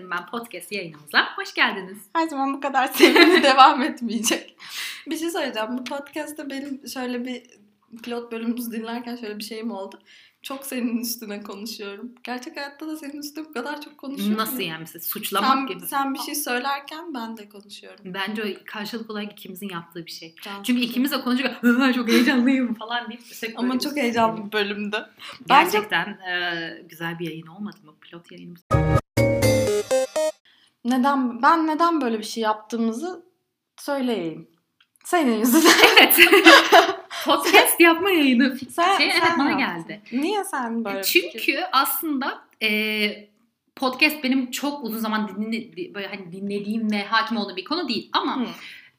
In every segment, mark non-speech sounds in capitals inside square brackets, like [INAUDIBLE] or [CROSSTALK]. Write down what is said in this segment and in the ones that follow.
Dinledim ben podcast yayınımıza? Hoş geldiniz. Her zaman bu kadar [LAUGHS] sevimli devam etmeyecek. Bir şey söyleyeceğim. Bu podcast'ta benim şöyle bir pilot bölümümüzü dinlerken şöyle bir şeyim oldu. Çok senin üstüne konuşuyorum. Gerçek hayatta da senin üstüne bu kadar çok konuşuyorum. Nasıl yani mesela suçlamak Sen, gibi. sen bir şey söylerken ben de konuşuyorum. Bence o karşılık olarak ikimizin yaptığı bir şey. Can Çünkü ikimiz de konuşurken çok heyecanlıyım falan deyip sürekli Ama çok heyecanlı bir bölümdü. Bence- Gerçekten e, güzel bir yayın olmadı mı? Pilot yayınımız. Neden ben neden böyle bir şey yaptığımızı söyleyeyim. Senin [LAUGHS] yüzünden. Evet. [LAUGHS] podcast yapma yayını fikri Sen- şey, sen evet bana yaptın. geldi. Niye sen böyle Çünkü fikir- aslında e, podcast benim çok uzun zaman dinle, böyle hani dinlediğim ve hakim olduğum bir konu değil ama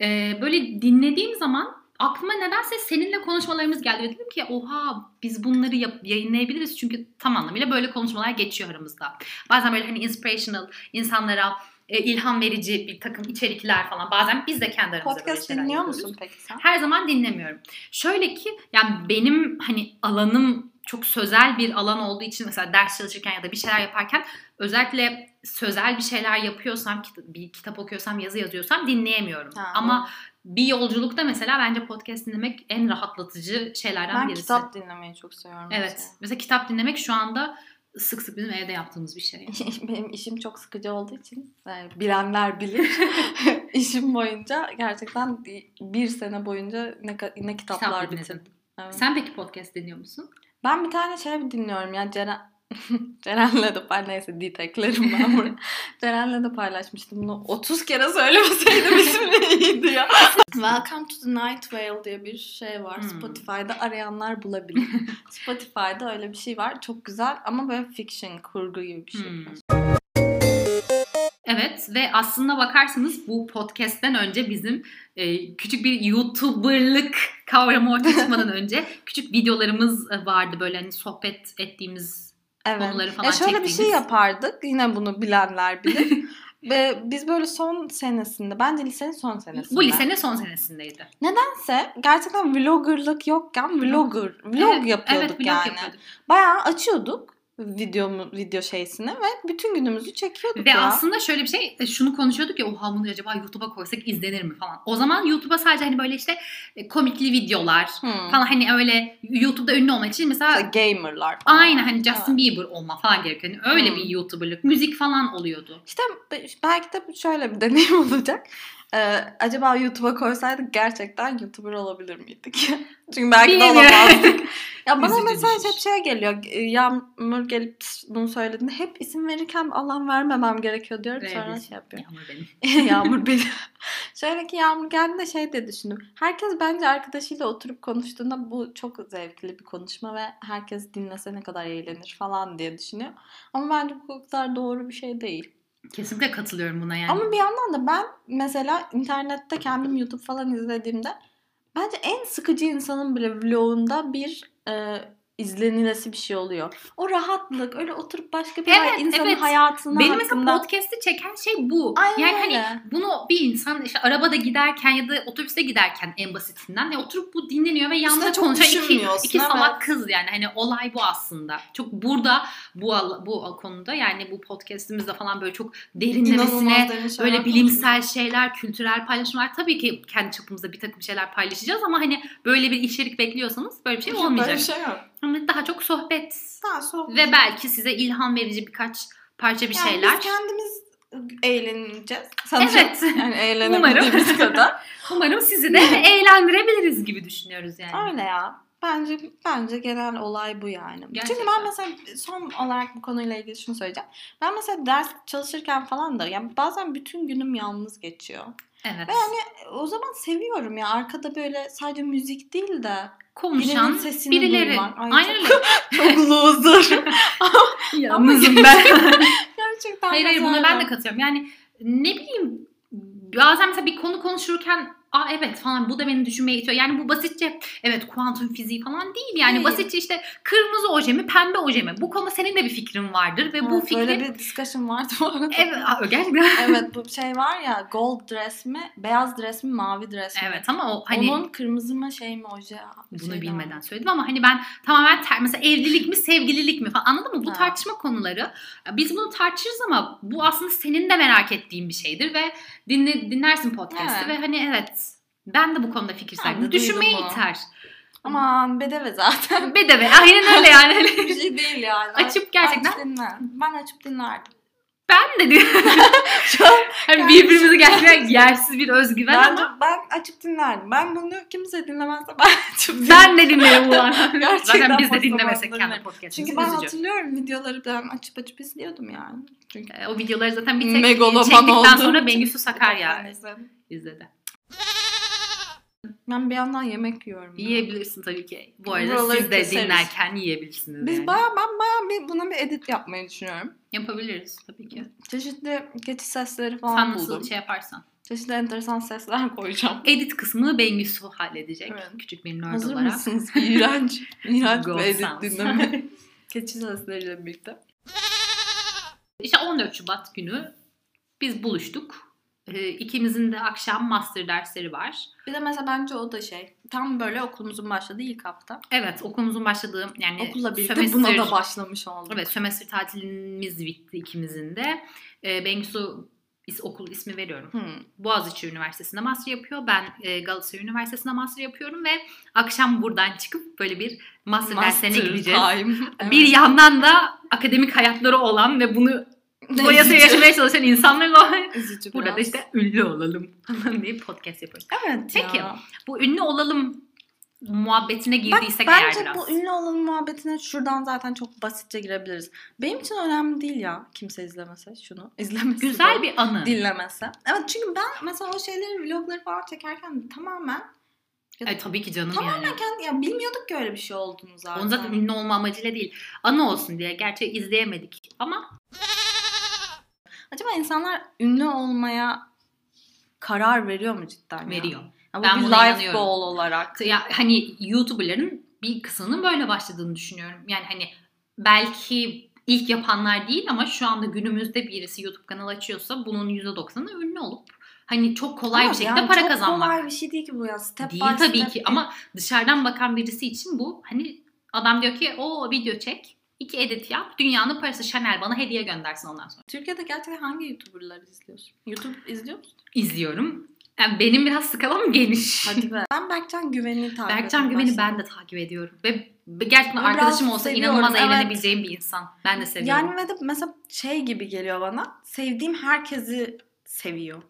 e, böyle dinlediğim zaman aklıma nedense seninle konuşmalarımız geldi. Ve dedim ki oha biz bunları yap- yayınlayabiliriz çünkü tam anlamıyla böyle konuşmalar geçiyor aramızda. Bazen böyle hani inspirational insanlara e, ilham verici bir takım içerikler falan. Bazen biz de kendi aramızda Podcast dinliyor yapıyoruz. musun peki sen? Her zaman dinlemiyorum. Şöyle ki yani benim hani alanım çok sözel bir alan olduğu için mesela ders çalışırken ya da bir şeyler yaparken özellikle sözel bir şeyler yapıyorsam, bir kitap okuyorsam, yazı yazıyorsam dinleyemiyorum. Ha, Ama bir yolculukta mesela bence podcast dinlemek en rahatlatıcı şeylerden Ben birisi. kitap dinlemeyi çok seviyorum. Evet. Mesela kitap dinlemek şu anda sık sık bizim evde yaptığımız bir şey. mesela. [LAUGHS] Benim işim çok sıkıcı olduğu için yani bilenler bilir. [LAUGHS] İşim boyunca gerçekten bir sene boyunca ne, ne kitaplar Kitap bitirdim. Evet. Sen peki podcast dinliyor musun? Ben bir tane şey dinliyorum ya Ceren Ceren'le de pay neyse deteklerim [LAUGHS] ben bunu. Ceren'le de paylaşmıştım bunu. 30 kere söylemeseydim ismi iyiydi ya. [LAUGHS] Welcome to the Night Vale diye bir şey var. Hmm. Spotify'da arayanlar bulabilir. [LAUGHS] Spotify'da öyle bir şey var. Çok güzel ama böyle fiction, kurgu gibi bir şey. Hmm. Evet ve aslında bakarsanız bu podcast'ten önce bizim e, küçük bir YouTuber'lık kavramı ortaya çıkmadan önce küçük videolarımız e, vardı böyle hani sohbet ettiğimiz Evet. konuları falan Ya şöyle bir şey çektiğimiz. yapardık. Yine bunu bilenler [LAUGHS] bilir. Ve biz böyle son senesinde, bence lisenin son senesinde. Bu lisenin son senesindeydi. Nedense gerçekten vloggerlık yokken vlogger, vlog evet, yapıyorduk evet, vlog yani. yapıyorduk. Bayağı açıyorduk videomu, video şeysini ve bütün günümüzü çekiyorduk Ve ya. aslında şöyle bir şey e, şunu konuşuyorduk ya oha bunu acaba YouTube'a koysak izlenir mi falan. O zaman YouTube'a sadece hani böyle işte e, komikli videolar Hmm. falan hani öyle YouTube'da ünlü olmak için mesela İşte gamerlar falan. Aynen hani Justin Evet. Bieber olma falan gerekiyor. Yani öyle Hmm. bir YouTuber'lık. Müzik falan oluyordu. İşte be- belki de şöyle bir deneyim [LAUGHS] olacak. Ee, acaba YouTube'a koysaydık gerçekten YouTuber olabilir miydik? [LAUGHS] Çünkü belki de olamazdık. [LAUGHS] ya bana mesela hep şey geliyor. e, Yağmur gelip bunu söylediğinde hep isim verirken Allah'ım vermemem gerekiyor diyorum. Sonra Evet. şey yapıyor. Yağmur benim. [LAUGHS] Yağmur benim. Şöyle ki Yağmur geldiğinde şey de düşündüm. Herkes bence arkadaşıyla oturup konuştuğunda bu çok zevkli bir konuşma ve herkes dinlese ne kadar eğlenir falan diye düşünüyor. Ama bence bu kadar doğru bir şey değil. Kesinlikle katılıyorum buna yani. Ama bir yandan da ben mesela internette kendim YouTube falan izlediğimde bence en sıkıcı insanın bile vlogunda bir e, izlenilesi bir şey oluyor. O rahatlık, öyle oturup başka bir Evet, insanın evet. hayatına Benim mesela hakkında... podcast'i çeken şey bu. Aynen yani hani öyle. bunu bir insan işte arabada giderken ya da otobüste giderken en basitinden ya oturup bu dinleniyor ve yanında konuşan iki, iki evet. salak kız yani hani olay bu aslında. Çok burada bu bu konuda yani bu podcast'imizde falan böyle çok derinlemesine Böyle bilimsel şeyler, kültürel paylaşımlar tabii ki kendi çapımızda bir takım şeyler paylaşacağız ama hani böyle bir içerik bekliyorsanız böyle bir şey Böyle olmayacak. bir şey yok. Hani daha çok sohbet Daha sohbet. ve belki size ilham verici birkaç parça bir Yani şeyler. Biz kendimiz eğleneceğiz. Sanırım. Evet. [LAUGHS] Yani eğlenebildiğimiz kadar. [LAUGHS] Umarım sizi de eğlendirebiliriz gibi düşünüyoruz yani. Öyle ya. Bence bence genel olay bu yani. Çünkü Gerçekten. ben mesela son olarak bu konuyla ilgili şunu söyleyeceğim. Ben mesela ders çalışırken falan da yani bazen bütün günüm yalnız geçiyor. Evet. Ve yani o zaman seviyorum ya arkada böyle sadece müzik değil de Konuşan birinin birileri. duymak. Ay, Aynen çok- öyle. [LAUGHS] çok loser. [LAUGHS] Yalnızım ben. [LAUGHS] Gerçekten hayır hayır buna ben de öyle. katılıyorum. Yani ne bileyim bazen mesela bir konu konuşurken aa evet falan bu da beni düşünmeye itiyor. Yani bu basitçe evet kuantum fiziği falan değil. Yani Değil. basitçe işte kırmızı oje mi pembe oje mi? Bu konuda senin de bir fikrin vardır ve bu Evet, fikri... Böyle bir discussion vardı bu arada. Evet aa, gerçekten. [LAUGHS] evet bu şey var ya gold dress mi, beyaz dress mi, mavi dress mi? evet ama o hani Onun kırmızı mı şey mi oje? bunu şey bilmeden var. söyledim ama hani ben tamamen ter- mesela evlilik mi sevgililik mi falan anladın mı? Bu Ha. tartışma konuları biz bunu tartışırız ama bu aslında senin de merak ettiğin bir şeydir ve dinle, dinlersin podcast'ı Evet. ve hani evet ben de bu konuda fikir Ben Düşünmeye bunu. iter. Aman bedeve zaten. [LAUGHS] Bedeve aynen öyle yani. [LAUGHS] Bir şey değil yani. Açıp gerçekten- Aç dinle. Ben açıp dinlerdim. ben de diyorum. [LAUGHS] Şu an hani birbirimizi gerçekten yersiz bir özgüven bence ama ben açıp dinlerdim. Ben bunu kimse dinlemezse ben açıp dinlerdim. ben de dinlerim ulan. Zaten biz de dinlemesek kendi dinlerim. podcast'imizi Çünkü ben üzücü. hatırlıyorum videoları ben açıp açıp izliyordum yani. Çünkü Ee, O videoları zaten bir tek Megaloman çektikten olduğum sonra. Bengüsü Sakarya Ben izledi. Ben bir yandan yemek yiyorum. ya. Yiyebilirsin tabii ki. Bu arada Buraları siz de keseriz. dinlerken yiyebilirsiniz. Biz yani. baya ben baya bir buna bir edit yapmayı düşünüyorum. Yapabiliriz tabii ki. Çeşitli geçiş sesleri falan Sen buldum. şey yaparsan. Çeşitli enteresan sesler [LAUGHS] koyacağım. Edit kısmını Bengüsü halledecek. Evet. Küçük bir nerd Hazır olarak. mısınız? İğrenç. [LAUGHS] İğrenç bir edit dinleme. [LAUGHS] Keçi sesleriyle birlikte. İşte 14 Şubat günü biz buluştuk. Ee, ikimizin de akşam master dersleri var. Bir de mesela bence o da şey. Tam böyle okulumuzun başladığı ilk hafta. Evet okulumuzun başladığı yani Okulla birlikte sömestr- buna da başlamış olduk. Evet sömestr tatilimiz bitti ikimizin de. Ee, Bengüsü is, okul ismi veriyorum. Hmm. Boğaziçi Üniversitesi'nde master yapıyor. Ben e, Galatasaray Üniversitesi'nde master yapıyorum ve akşam buradan çıkıp böyle bir master, derslerine gideceğiz. time. Bir yandan da akademik hayatları olan ve bunu doyasıya yaşamaya çalışan insanlarla burada da biraz. işte ünlü olalım falan diye podcast yapıyoruz. Evet Peki, ya. Bu ünlü olalım muhabbetine Bak, girdiysek eğer bence biraz. bu ünlü olan muhabbetine şuradan zaten çok basitçe girebiliriz. Benim için önemli değil ya kimse izlemese şunu. [LAUGHS] İzlemesi Güzel de, bir anı. dinlemese. Evet çünkü ben mesela o şeyleri vlogları falan çekerken tamamen Ay, tabii ki canım Tamamen yani. kendi ya bilmiyorduk ki öyle bir şey olduğunu zaten. Onun zaten ünlü olma amacıyla değil. Anı olsun diye. Gerçi izleyemedik ama Acaba insanlar ünlü olmaya karar veriyor mu cidden ya? veriyor. Ya bu Ben bir life goal olarak. Ya hani YouTuber'ların bir kısmının böyle başladığını düşünüyorum. Yani hani belki ilk yapanlar değil ama şu anda günümüzde birisi YouTube kanalı açıyorsa bunun %90'ı ünlü olup hani çok kolay Ama bir şekilde yani para çok kazanmak. kolay bir şey değil ki bu ya. Step Değil by tabii step ki ama dışarıdan bakan birisi için bu hani adam diyor ki o video çek, iki edit yap, dünyanın parası Chanel bana hediye göndersin ondan sonra. Türkiye'de gerçekten hangi YouTuber'ları izliyorsun? YouTube izliyor musun? İzliyorum. Yani benim biraz skalam geniş. Hadi be. [LAUGHS] Ben Berkcan Güven'i takip Berkcan etmeye Güven'i ben de takip ediyorum. Ve gerçekten biraz arkadaşım olsa seviyorum, inanılmaz evet. eğlenebileceğim bir insan. Ben de seviyorum. Yani ve de mesela şey gibi geliyor bana. Sevdiğim herkesi seviyor.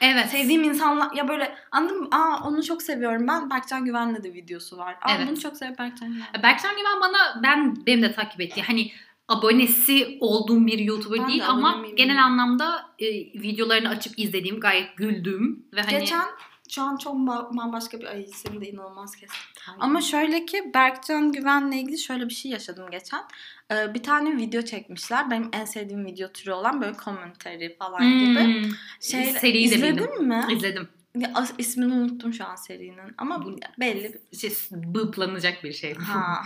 Evet. Sevdiğim insanlar ya böyle anladın mı? Aa onu çok seviyorum ben. Berkcan Güven'le de videosu var. Aa Evet. bunu çok seviyorum Berkcan Güven. Berkcan Güven bana ben benim de takip ettiği hani abonesi olduğum bir YouTuber Ben de değil abone ama miyim genel anlamda e, videolarını açıp izlediğim gayet güldüğüm ve hani Geçen şu an çok ba- bambaşka bir ay seni de inanılmaz kestim. Ama şöyle ki Berkcan Güven'le ilgili şöyle bir şey yaşadım geçen. Ee, bir tane video çekmişler. Benim en sevdiğim video türü olan böyle commentary falan gibi. Hmm, Şey, seriyi de izledin bildim. mi? izledim. Ya, as- ismini unuttum şu an serinin. Ama Bu- belli. Şey, bıplanacak bir şey. Ha.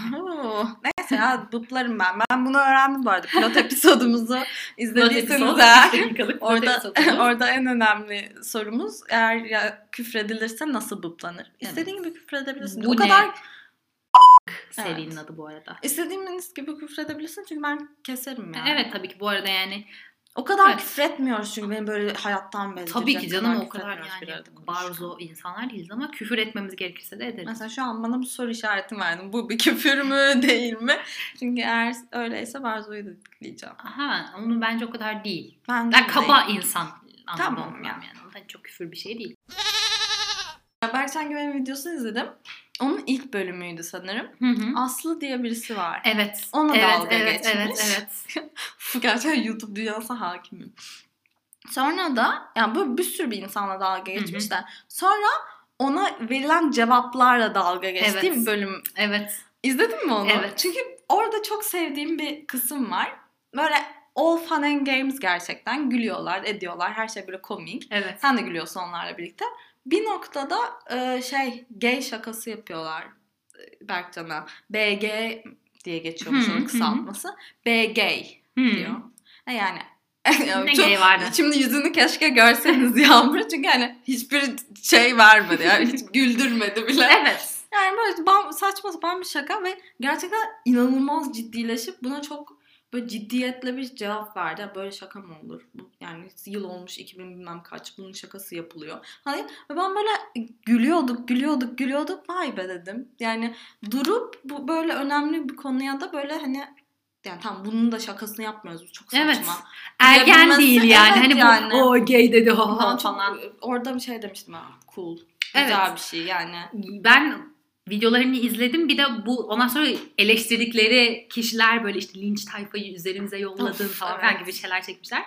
Neyse ya bıplarım ben. Ben bunu öğrendim bu arada. Pilot episodumuzu izlediyseniz eğer. [LAUGHS] Orada [LAUGHS] orada en önemli sorumuz eğer ya küfredilirse nasıl bıplanır? İstediğin gibi küfredebilirsin. Bu o ne? kadar [LAUGHS] serinin Evet. adı bu arada. istediğiniz gibi küfredebilirsin çünkü ben keserim yani. Evet tabii ki bu arada yani O kadar Evet. küfür etmiyoruz çünkü beni böyle hayattan bezdirecek tabii ki canım o kadar yani barzo insanlar değiliz ama küfür etmemiz gerekirse de ederiz. Mesela şu an bana bu soru işareti verdin. Bu bir küfür mü [LAUGHS] değil mi? Çünkü eğer öyleyse Barzo'yu da diyeceğim. Ha, onu bence o kadar değil. Yani de kaba değil. insan anlamda Tamam tamam ya. yani. yani. Çok küfür bir şey değil. Berkcan Güven'in videosunu izledim. Onun ilk bölümüydü sanırım. Hı hı. Aslı diye birisi var. Evet. Ona evet, dalga evet, geçmiş. evet, evet. [LAUGHS] Gerçekten YouTube dünyasına hakimim. Sonra da yani böyle bir sürü bir insanla dalga geçmişler. Sonra ona verilen cevaplarla dalga geçtiğim Evet. bölüm. Evet. İzledin mi onu? Evet. Çünkü orada çok sevdiğim bir kısım var. Böyle all fun and games gerçekten. Gülüyorlar, ediyorlar. Her şey böyle komik. Evet. Sen de gülüyorsun onlarla birlikte. Bir noktada e, şey gay şakası yapıyorlar e, Berkcan'a. BG diye geçiyormuş onun kısaltması. BG diyor. E Yani [LAUGHS] Ne çok- gay vardı. Şimdi yüzünü keşke görseniz [LAUGHS] Yağmur. Çünkü hani hiçbir şey vermedi. Yani hiç [LAUGHS] güldürmedi bile. Evet. Yani böyle bam- saçma sapan bir şaka ve gerçekten inanılmaz ciddileşip buna çok böyle ciddiyetle bir cevap verdi. Böyle şaka mı olur? Yani yıl olmuş 2000 bilmem kaç bunun şakası yapılıyor. Hani ben böyle gülüyorduk, gülüyorduk, gülüyorduk. Vay be dedim. Yani durup bu böyle önemli bir konuya da böyle hani yani tamam bunun da şakasını yapmıyoruz. Bu çok saçma. Evet. Ergen değil yani. Evet hani yani. bu o gay dedi Ben çok- falan. orada bir şey demiştim ha. Cool. Evet. Güzel bir şey yani. Ben videolarını izledim. Bir de bu ondan sonra eleştirdikleri kişiler böyle işte linç tayfayı üzerimize yolladın Of, falan evet. gibi şeyler çekmişler.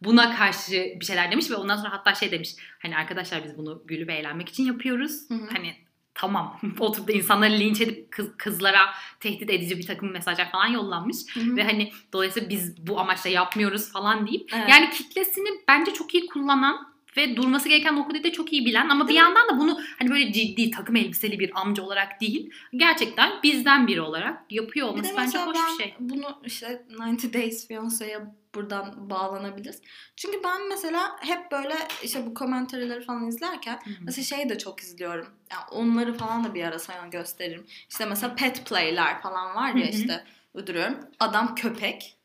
Buna karşı bir şeyler demiş ve ondan sonra hatta şey demiş. Hani arkadaşlar biz bunu gülüp eğlenmek için yapıyoruz. Hı hı. Hani tamam [LAUGHS] oturup da insanları linç edip kız, kızlara tehdit edici bir takım mesajlar falan yollanmış. Ve hani dolayısıyla biz bu amaçla yapmıyoruz falan deyip Evet. yani kitlesini bence çok iyi kullanan ve durması gereken noktayı da çok iyi bilen ama bir yandan da bunu hani böyle ciddi takım elbiseli bir amca olarak değil gerçekten bizden biri olarak yapıyor Bir olması de bence hoş ben bir şey. bunu işte 90 Days Fiancé'ye buradan bağlanabiliriz. Çünkü ben mesela hep böyle işte bu komentarları falan izlerken mesela şeyi de çok izliyorum. Yani onları falan da bir ara sana gösteririm. İşte mesela pet play'ler falan var ya Hı hı. işte uyduruyorum. Adam köpek.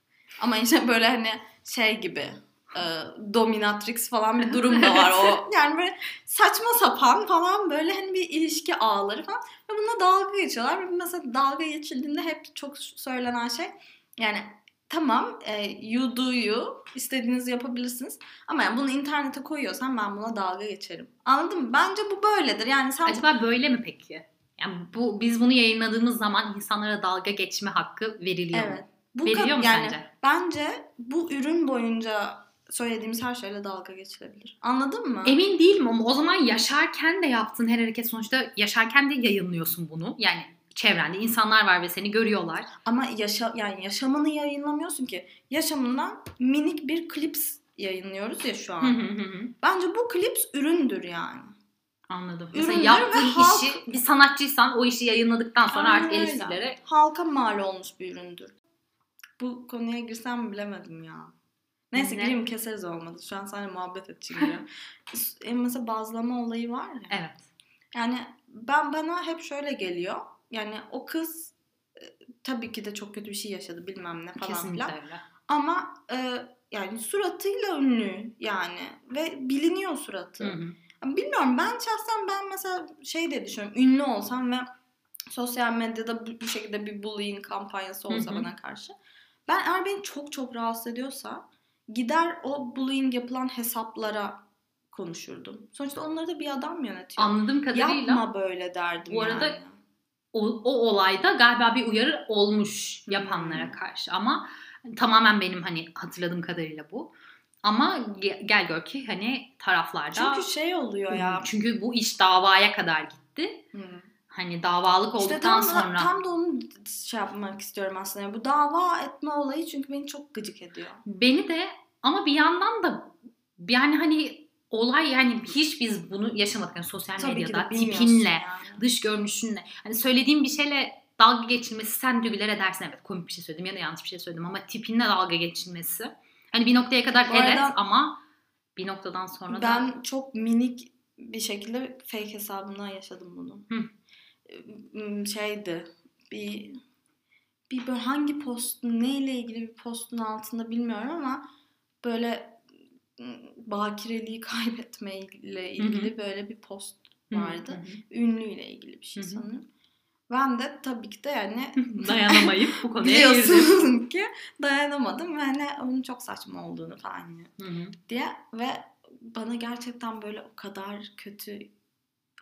Ama işte böyle hani şey gibi e, dominatrix falan bir durum da var o. [LAUGHS] Yani böyle saçma sapan falan böyle hani bir ilişki ağları falan. Ve buna dalga geçiyorlar. Ve mesela dalga geçildiğinde hep çok söylenen şey yani tamam e, you do you istediğinizi yapabilirsiniz. Ama yani bunu internete koyuyorsan ben buna dalga geçerim. Anladın mı? Bence bu böyledir. Yani sen Acaba böyle mi peki? Yani bu biz bunu yayınladığımız zaman insanlara dalga geçme hakkı veriliyor evet. mu? Bu Veriliyor mu yani sence? bence bu ürün boyunca söylediğimiz her şeyle dalga geçilebilir. Anladın mı? Emin değilim ama o zaman yaşarken de yaptığın her hareket sonuçta yaşarken de yayınlıyorsun bunu. Yani çevrende insanlar var ve seni görüyorlar. Ama yaşa yani yaşamını yayınlamıyorsun ki. Yaşamından minik bir klips yayınlıyoruz ya şu an. Hı hı hı hı. Bence bu klips üründür yani. Anladım. Üründür Mesela ve yaptığın halk- işi bir sanatçıysan o işi yayınladıktan sonra Aynen artık eleştirilere Halka mal olmuş bir üründür. Bu konuya girsem bilemedim ya. Neyse Ne? gireyim keseriz olmadı. Şu an seninle muhabbet edeceğim. giriyorum. [LAUGHS] E, Mesela bazlama olayı var ya. evet. Yani ben bana hep şöyle geliyor. Yani o kız e, tabii ki de çok kötü bir şey yaşadı bilmem ne falan Kesinlikle filan. öyle. Ama e, yani suratıyla ünlü yani ve biliniyor suratı. Hı hı. Yani Bilmiyorum ben şahsen ben mesela şey diye düşünüyorum. Ünlü olsam ve sosyal medyada bu, bu şekilde bir bullying kampanyası olsa Hı hı. bana karşı. Ben eğer beni çok çok rahatsız ediyorsa gider o bullying yapılan hesaplara konuşurdum. Sonuçta onları da bir adam yönetiyor. Anladığım kadarıyla Yapma böyle derdim Bu arada yani. o, o olayda galiba bir uyarı olmuş yapanlara Hmm. karşı ama tamamen benim hani hatırladığım kadarıyla bu. Ama ge- gel gör ki hani taraflarda Çünkü şey oluyor ya. çünkü bu iş davaya kadar gitti. Hmm. Hani davalık olduktan İşte tam, sonra tam da onu şey yapmak istiyorum aslında. Bu dava etme olayı çünkü beni çok gıcık ediyor. beni de ama bir yandan da yani hani olay yani hiç biz bunu yaşamadık yani sosyal Tabii medyada tipinle yani. dış görünüşünle hani söylediğim bir şeyle dalga geçilmesi sen de güler edersin evet komik bir şey söyledim ya da yanlış bir şey söyledim ama tipinle dalga geçilmesi hani bir noktaya kadar Bu evet ama bir noktadan sonra da Ben çok minik bir şekilde fake hesabımdan yaşadım bunu. Hı. Şeydi bir bir böyle hangi postun neyle ilgili bir postun altında bilmiyorum ama böyle bakireliği [LAUGHS] kaybetmeyle ilgili böyle bir post vardı. hı, Ünlüyle ilgili bir şey Hı hı. sanırım. Ben de tabii ki de yani [LAUGHS] dayanamayıp bu konuya girdim. [LAUGHS] ki dayanamadım ve hani onun çok saçma olduğunu falan yani Hı hı. diye ve bana gerçekten böyle o kadar kötü.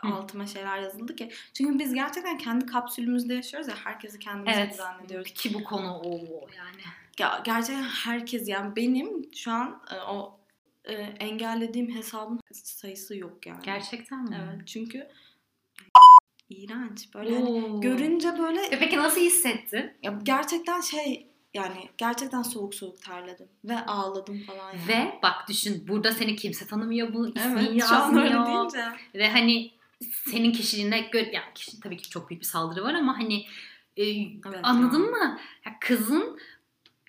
Altıma şeyler yazıldı ki. Çünkü biz gerçekten kendi kapsülümüzde yaşıyoruz ya herkesi kendimize Evet. zannediyoruz. Ki bu konu o yani. Ya gerçekten herkes yani benim şu an e, o e, engellediğim hesabın sayısı yok yani. Gerçekten mi? Evet çünkü iğrenç böyle hani görünce böyle E peki nasıl hissettin? ya gerçekten şey yani gerçekten soğuk soğuk terledim ve ağladım falan yani. Ve bak düşün burada seni kimse tanımıyor bu ismin evet, yazmıyor. Ve hani senin kişiliğine göre yani kişi, tabii ki çok büyük bir saldırı var ama hani e, Evet anladın ya. mı? Ya kızın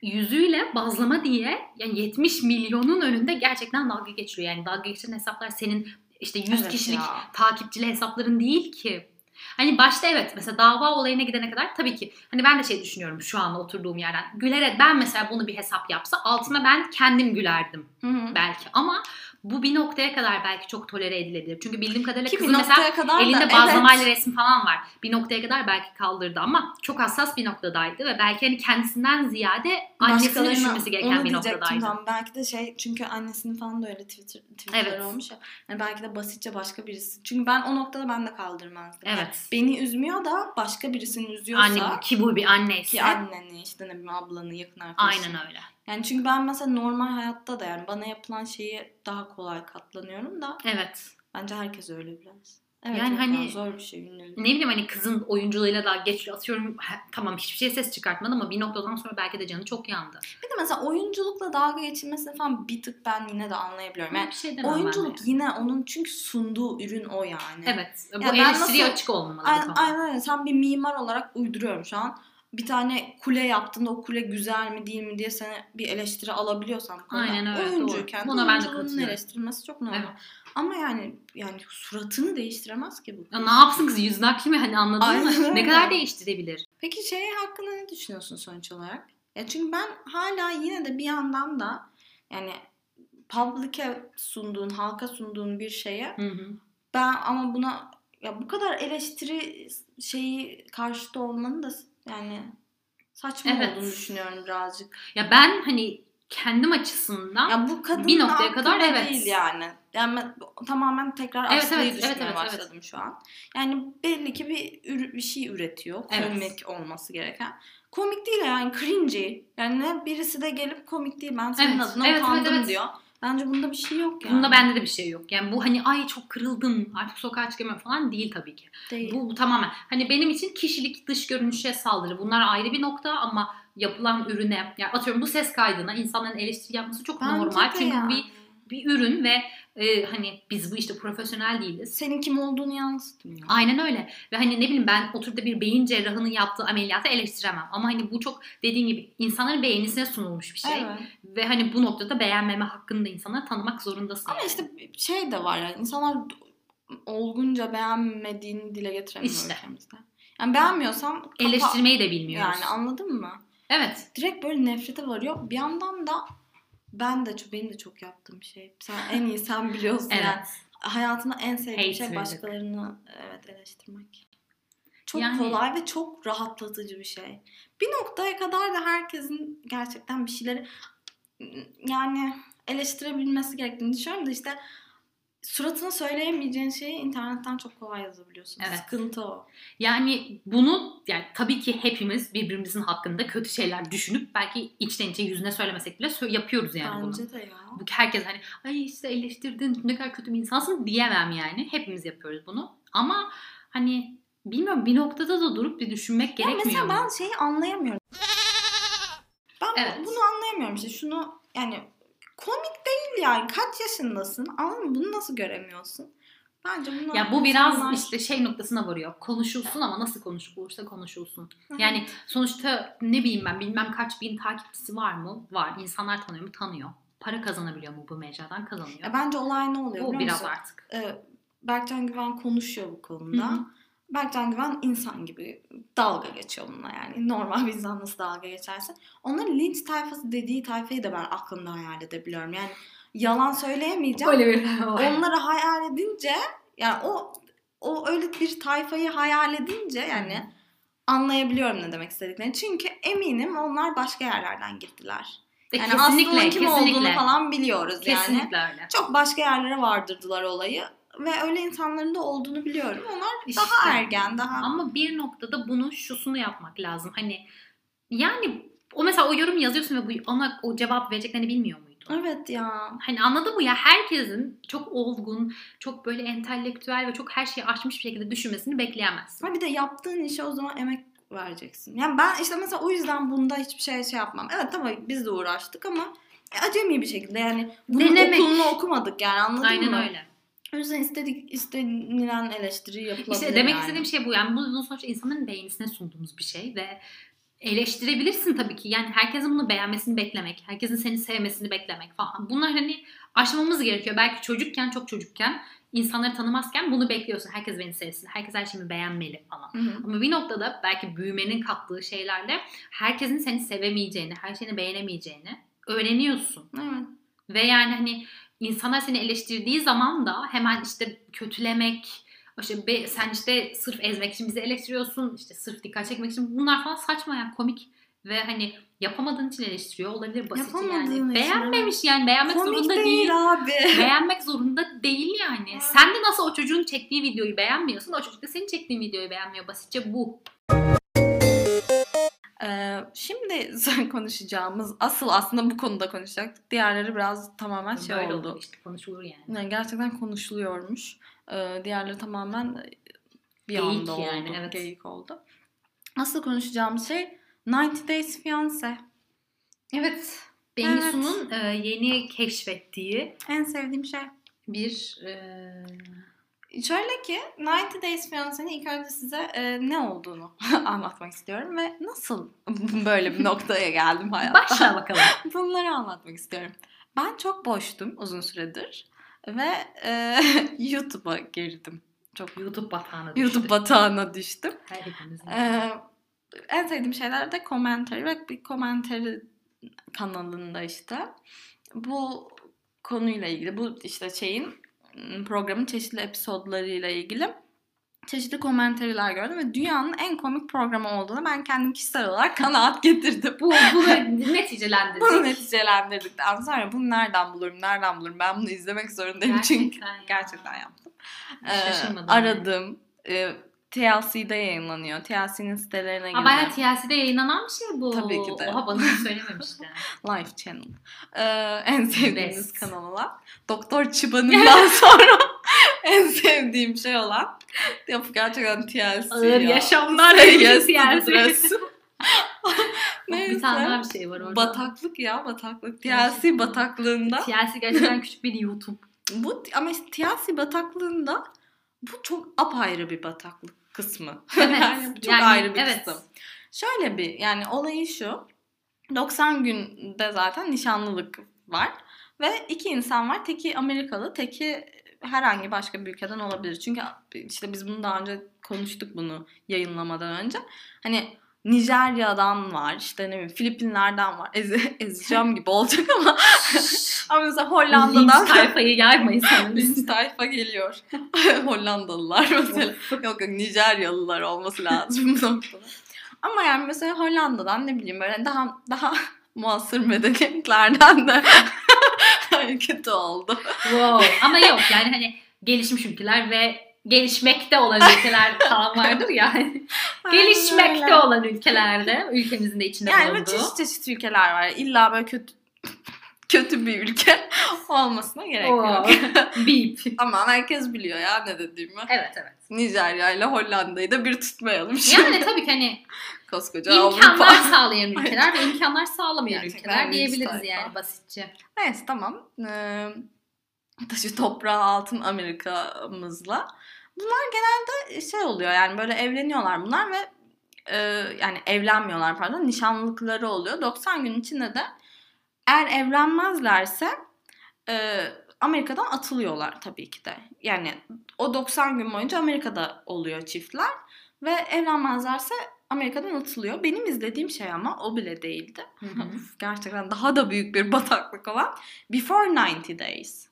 yüzüyle bazlama diye yani 70 milyonun önünde gerçekten dalga geçiyor. Yani dalga geçen hesaplar senin işte 100 Evet kişilik ya. takipçili hesapların değil ki. Hani başta evet mesela dava olayına gidene kadar tabii ki hani ben de şey düşünüyorum şu an oturduğum yerden. Gülerek ben mesela bunu bir hesap yapsa altına ben kendim gülerdim Hı hı. belki ama bu bir noktaya kadar belki çok tolere edilebilir. Çünkü bildiğim kadarıyla Ki kızın mesela kadar elinde da bazlamayla evet. resmi falan var. Bir noktaya kadar belki kaldırdı ama çok hassas bir noktadaydı ve belki hani kendisinden ziyade annesini düşünmesi gereken bir noktadaydı. tam. Belki de şey çünkü annesinin falan da öyle Twitter, Twitter'ları Evet. olmuş ya. Yani belki de basitçe başka birisi. Çünkü ben o noktada ben de kaldırmazdım. Yani Evet. beni üzmüyor da başka birisini üzüyorsa Anne ki bu bir anneyse. ki anneni işte ne bileyim ablanı yakın arkadaşını. Aynen öyle. Yani çünkü ben mesela normal hayatta da yani bana yapılan şeyi daha kolay katlanıyorum da Evet. bence herkes öyle biraz. Evet, Yani hani- zor bir şey ünlülük. Ne bileyim hani kızın oyunculuğuyla da geçiyor atıyorum tamam hiçbir şey ses çıkartmadı ama bir noktadan sonra belki de canı çok yandı. Bir de mesela oyunculukla dalga geçilmesini falan bir tık ben yine de anlayabiliyorum. Yani bir şey oyunculuk yani. yine onun çünkü sunduğu ürün o yani. Evet. Bu Ya ben eleştiriye nasıl- açık olmamalı. Aynen, aynen öyle. Sen bir mimar olarak uyduruyorum şu an. Bir tane kule yaptığında o kule güzel mi değil mi diye sana bir eleştiri alabiliyorsan. bu Aynen öyle, Oyuncuyken Buna ben de katılıyorum. eleştirilmesi çok normal. Evet. Ama yani yani suratını değiştiremez ki bu. Ya ne yapsın kız yüzünden kimi hani anladın Aynen mı? öyle. Ne kadar değiştirebilir? Peki şey hakkında ne düşünüyorsun sonuç olarak? Ya çünkü ben hala yine de bir yandan da yani public'e sunduğun, halka sunduğun bir şeye Hı hı. ben ama buna ya bu kadar eleştiri şeyi karşıta olmanın da yani saçma Evet. olduğunu düşünüyorum birazcık. Ya ben hani kendim açısından Ya bu kadının Bir noktaya kadar evet. değil yani. Yani ben tamamen tekrar Evet, Aslı'yı evet, evet, düşünmeye evet, evet. başladım şu an. Yani belli ki bir bir şey üretiyor. Evet. Komik olması gereken. Komik değil yani cringy. Yani birisi de gelip komik değil ben senin Evet, adına evet, evet, utandım evet. diyor. Bence bunda bir şey yok yani. bunda bende de bir şey yok. Yani bu hani ay çok kırıldım artık sokağa çıkamıyorum falan değil tabii ki. değil. Bu, bu tamamen hani benim için kişilik dış görünüşe saldırı bunlar ayrı bir nokta ama yapılan ürüne yani atıyorum bu ses kaydına insanların eleştiri yapması çok Bence normal. Çünkü yani. bir bir ürün ve e, hani biz bu işte profesyonel değiliz. senin kim olduğunu yansıtmıyor. Aynen öyle. Ve hani ne bileyim ben oturup da bir beyin cerrahının yaptığı ameliyatı eleştiremem. Ama hani bu çok dediğin gibi insanların beğenisine sunulmuş bir şey. Evet. Ve hani bu noktada beğenmeme hakkını da insana tanımak zorundasın. Ama yani. işte şey de var yani insanlar olgunca beğenmediğini dile getiremiyor İşte. ülkemizde. Yani beğenmiyorsan kapa- Eleştirmeyi de bilmiyoruz. yani anladın mı? Evet. direkt böyle nefrete varıyor. Bir yandan da ben de çok benim de çok yaptığım şey. Sen en iyi sen biliyorsun yani. Evet. Hayatımda en sevdiğim şey başkalarını evet eleştirmek. Çok Yani- kolay ve çok rahatlatıcı bir şey. Bir noktaya kadar da herkesin gerçekten bir şeyleri yani eleştirebilmesi gerektiğini düşünüyorum da işte suratına söyleyemeyeceğin şeyi internetten çok kolay yazabiliyorsun. Evet. Sıkıntı o. Yani bunu yani tabii ki hepimiz birbirimizin hakkında kötü şeyler düşünüp belki içten içe yüzüne söylemesek bile sö- yapıyoruz yani bunu. Bence de ya. Bu herkes hani ay işte eleştirdin ne kadar kötü bir insansın diyemem yani. Hepimiz yapıyoruz bunu. Ama hani bilmiyorum bir noktada da durup bir düşünmek Ya gerekmiyor mesela mu? ben şeyi anlayamıyorum. Ben Evet. bunu anlayamıyorum işte. Şunu yani komik değil yani. Kaç yaşındasın? Anladın mı? Bunu nasıl göremiyorsun? Bence bunu Ya bu biraz insanlar- işte şey noktasına varıyor. Konuşulsun ama nasıl konuşulursa konuşulsun. Yani sonuçta ne bileyim ben bilmem kaç bin takipçisi var mı? Var. İnsanlar tanıyor mu? Tanıyor. Para kazanabiliyor mu bu mecradan? Kazanıyor. Ya bence olay ne oluyor bu biraz musun? artık. Ee, Berkcan Güven konuşuyor bu konuda. Hı hı. Berkcan Güven insan gibi dalga geçiyor bununla yani. Normal bir insan nasıl dalga geçerse. Onların linç tayfası dediği tayfayı da ben aklımda hayal edebiliyorum. Yani yalan söyleyemeyeceğim. Öyle bir onları hayal edince yani o o öyle bir tayfayı hayal edince yani anlayabiliyorum ne demek istediklerini. Çünkü eminim onlar başka yerlerden girdiler. E, Yani kesinlikle, aslında kim kesinlikle. olduğunu falan biliyoruz yani. Kesinlikle öyle. Çok başka yerlere vardırdılar olayı ve öyle insanların da olduğunu biliyorum. Onlar İşte. daha ergen, daha Ama bir noktada bunu şusunu yapmak lazım. Hani yani o mesela o yorum yazıyorsun ve bu ona o cevap vereceklerini bilmiyor muydun? Evet ya. Hani anladın mı ya herkesin çok olgun, çok böyle entelektüel ve çok her şeyi aşmış bir şekilde düşünmesini bekleyemezsin. Ha bir de yaptığın işe o zaman emek vereceksin. Yani ben işte mesela o yüzden bunda hiçbir şey şey yapmam. Evet tabii biz de uğraştık ama acemi bir şekilde yani bunun Denemek. okulunu okumadık yani anladın Aynen mı? öyle. O yüzden istedik istenilen eleştiri yapılabilir İşte demek yani. istediğim şey bu. Yani bu sonuçta insanların beğenisine sunduğumuz bir şey ve eleştirebilirsin tabii ki. Yani herkesin bunu beğenmesini beklemek, herkesin seni sevmesini beklemek falan. Bunlar hani aşmamız gerekiyor. Belki çocukken, çok çocukken insanları tanımazken bunu bekliyorsun. Herkes beni sevsin, herkes her şeyimi beğenmeli falan. Hı hı. Ama bir noktada belki büyümenin kattığı şeylerle herkesin seni sevemeyeceğini, her şeyini beğenemeyeceğini öğreniyorsun. Evet. Ve yani hani insanlar seni eleştirdiği zaman da hemen işte kötülemek, işte be- sen işte sırf ezmek için bizi eleştiriyorsun, işte sırf dikkat çekmek için bunlar falan saçma yani komik ve hani yapamadığın için eleştiriyor olabilir basit Yapamadığın için, yani. Beğenmemiş yani beğenmek Komik zorunda değil, değil. abi. [LAUGHS] Beğenmek zorunda değil yani. Evet. Sen de nasıl o çocuğun çektiği videoyu beğenmiyorsun, o çocuk da senin çektiğin videoyu beğenmiyor. Basitçe bu. Ee, şimdi [LAUGHS] konuşacağımız asıl aslında bu konuda konuşacaktık. Diğerleri biraz tamamen şey oldu. olur işte konuşulur yani. Yani gerçekten konuşuluyormuş. Ee, diğerleri tamamen bir Geyik anda oldu. yani, evet. Geyik oldu. Asıl konuşacağımız şey 90 Days Fiancé. Evet. Bengisu'nun e, yeni keşfettiği En sevdiğim şey. bir e, Şöyle ki 90 Days Fiancé'nin ilk önce size e, ne olduğunu [LAUGHS] anlatmak istiyorum ve nasıl [LAUGHS] böyle bir noktaya geldim hayatta. başla bakalım. [LAUGHS] Bunları anlatmak istiyorum. Ben çok boştum uzun süredir ve e, YouTube'a girdim. Çok YouTube batağına düştü. YouTube batağına düştüm. Her hepimizin. Ee, en sevdiğim şeyler de komentari ve bir komentari kanalında işte bu konuyla ilgili bu işte şeyin programın çeşitli episodlarıyla ilgili çeşitli komentariler gördüm ve dünyanın en komik programı olduğunu ben kendim kişisel olarak [LAUGHS] kanaat getirdim. bu bunu neticelendirdik. Bunu neticelendirdikten sonra bunu nereden bulurum, nereden bulurum? Ben bunu izlemek zorundayım çünkü Gerçekten ya. gerçekten yaptım. Ee, aradım. Ee, TLC'de yayınlanıyor. TLC'nin sitelerine girdim. bayağı TLC'de yayınlanan bir şey bu. Tabii ki de. Oha bana hiç söylememişti. [LAUGHS] Life Channel. Ee, en sevdiğimiz Best. kanal olan. Doktor Çıban'ından [LAUGHS] sonra [LAUGHS] en sevdiğim şey olan. Ya bu gerçekten TLC Ağır ya. yaşamlar Yes, yes, stres. Bir tane daha bir şey var orada. Bataklık ya bataklık. TLC bataklığında. TLC gerçekten küçük bir YouTube. Bu ama işte TLC bataklığında bu çok apayrı bir bataklık kısmı. [LAUGHS] Evet, yani çok yani ayrı bir evet. kısım. Şöyle bir yani olayı şu. 90 günde zaten nişanlılık var. Ve iki insan var. Teki Amerikalı, teki herhangi başka bir ülkeden olabilir. Çünkü işte biz bunu daha önce konuştuk bunu yayınlamadan önce. Hani Nijerya'dan var, işte ne bileyim Filipinler'den var. Ez, [LAUGHS] ezeceğim gibi olacak ama [LAUGHS] ama mesela Hollanda'dan Linç tayfayı yaymayın sanırım. Linç tayfa geliyor. [LAUGHS] Hollandalılar mesela. yok yok Nijeryalılar olması lazım bu noktada. Ama yani mesela Hollanda'dan ne bileyim böyle daha daha muasır medeniyetlerden de kötü oldu. Wow. Ama yok yani hani gelişmiş ülkeler ve gelişmekte olan ülkeler [LAUGHS] falan vardır ya. gelişmekte öyle. olan ülkelerde ülkemizin de içinde Yani bulunduğu. çeşit çeşit ülkeler var. İlla böyle kötü [LAUGHS] kötü bir ülke [LAUGHS] olmasına gerek yok. Wow. Beep. Ama herkes biliyor ya ne dediğimi. Evet evet. Nijerya ile Hollanda'yı da bir tutmayalım şimdi. Yani tabii ki hani Koskoca imkanlar Avrupa. sağlayan ülkeler ve imkanlar sağlamayan Gerçekten ülkeler diyebiliriz tayfa. yani basitçe. Neyse tamam. Ee, taşı toprağı altın Amerika'mızla. Bunlar genelde şey oluyor yani böyle evleniyorlar bunlar ve e, yani evlenmiyorlar pardon nişanlılıkları oluyor. 90 gün içinde de eğer evlenmezlerse e, Amerika'dan atılıyorlar tabii ki de. Yani o 90 gün boyunca Amerika'da oluyor çiftler ve evlenmezlerse Amerika'dan atılıyor. Benim izlediğim şey ama o bile değildi. [LAUGHS] Gerçekten daha da büyük bir bataklık olan Before 90 Days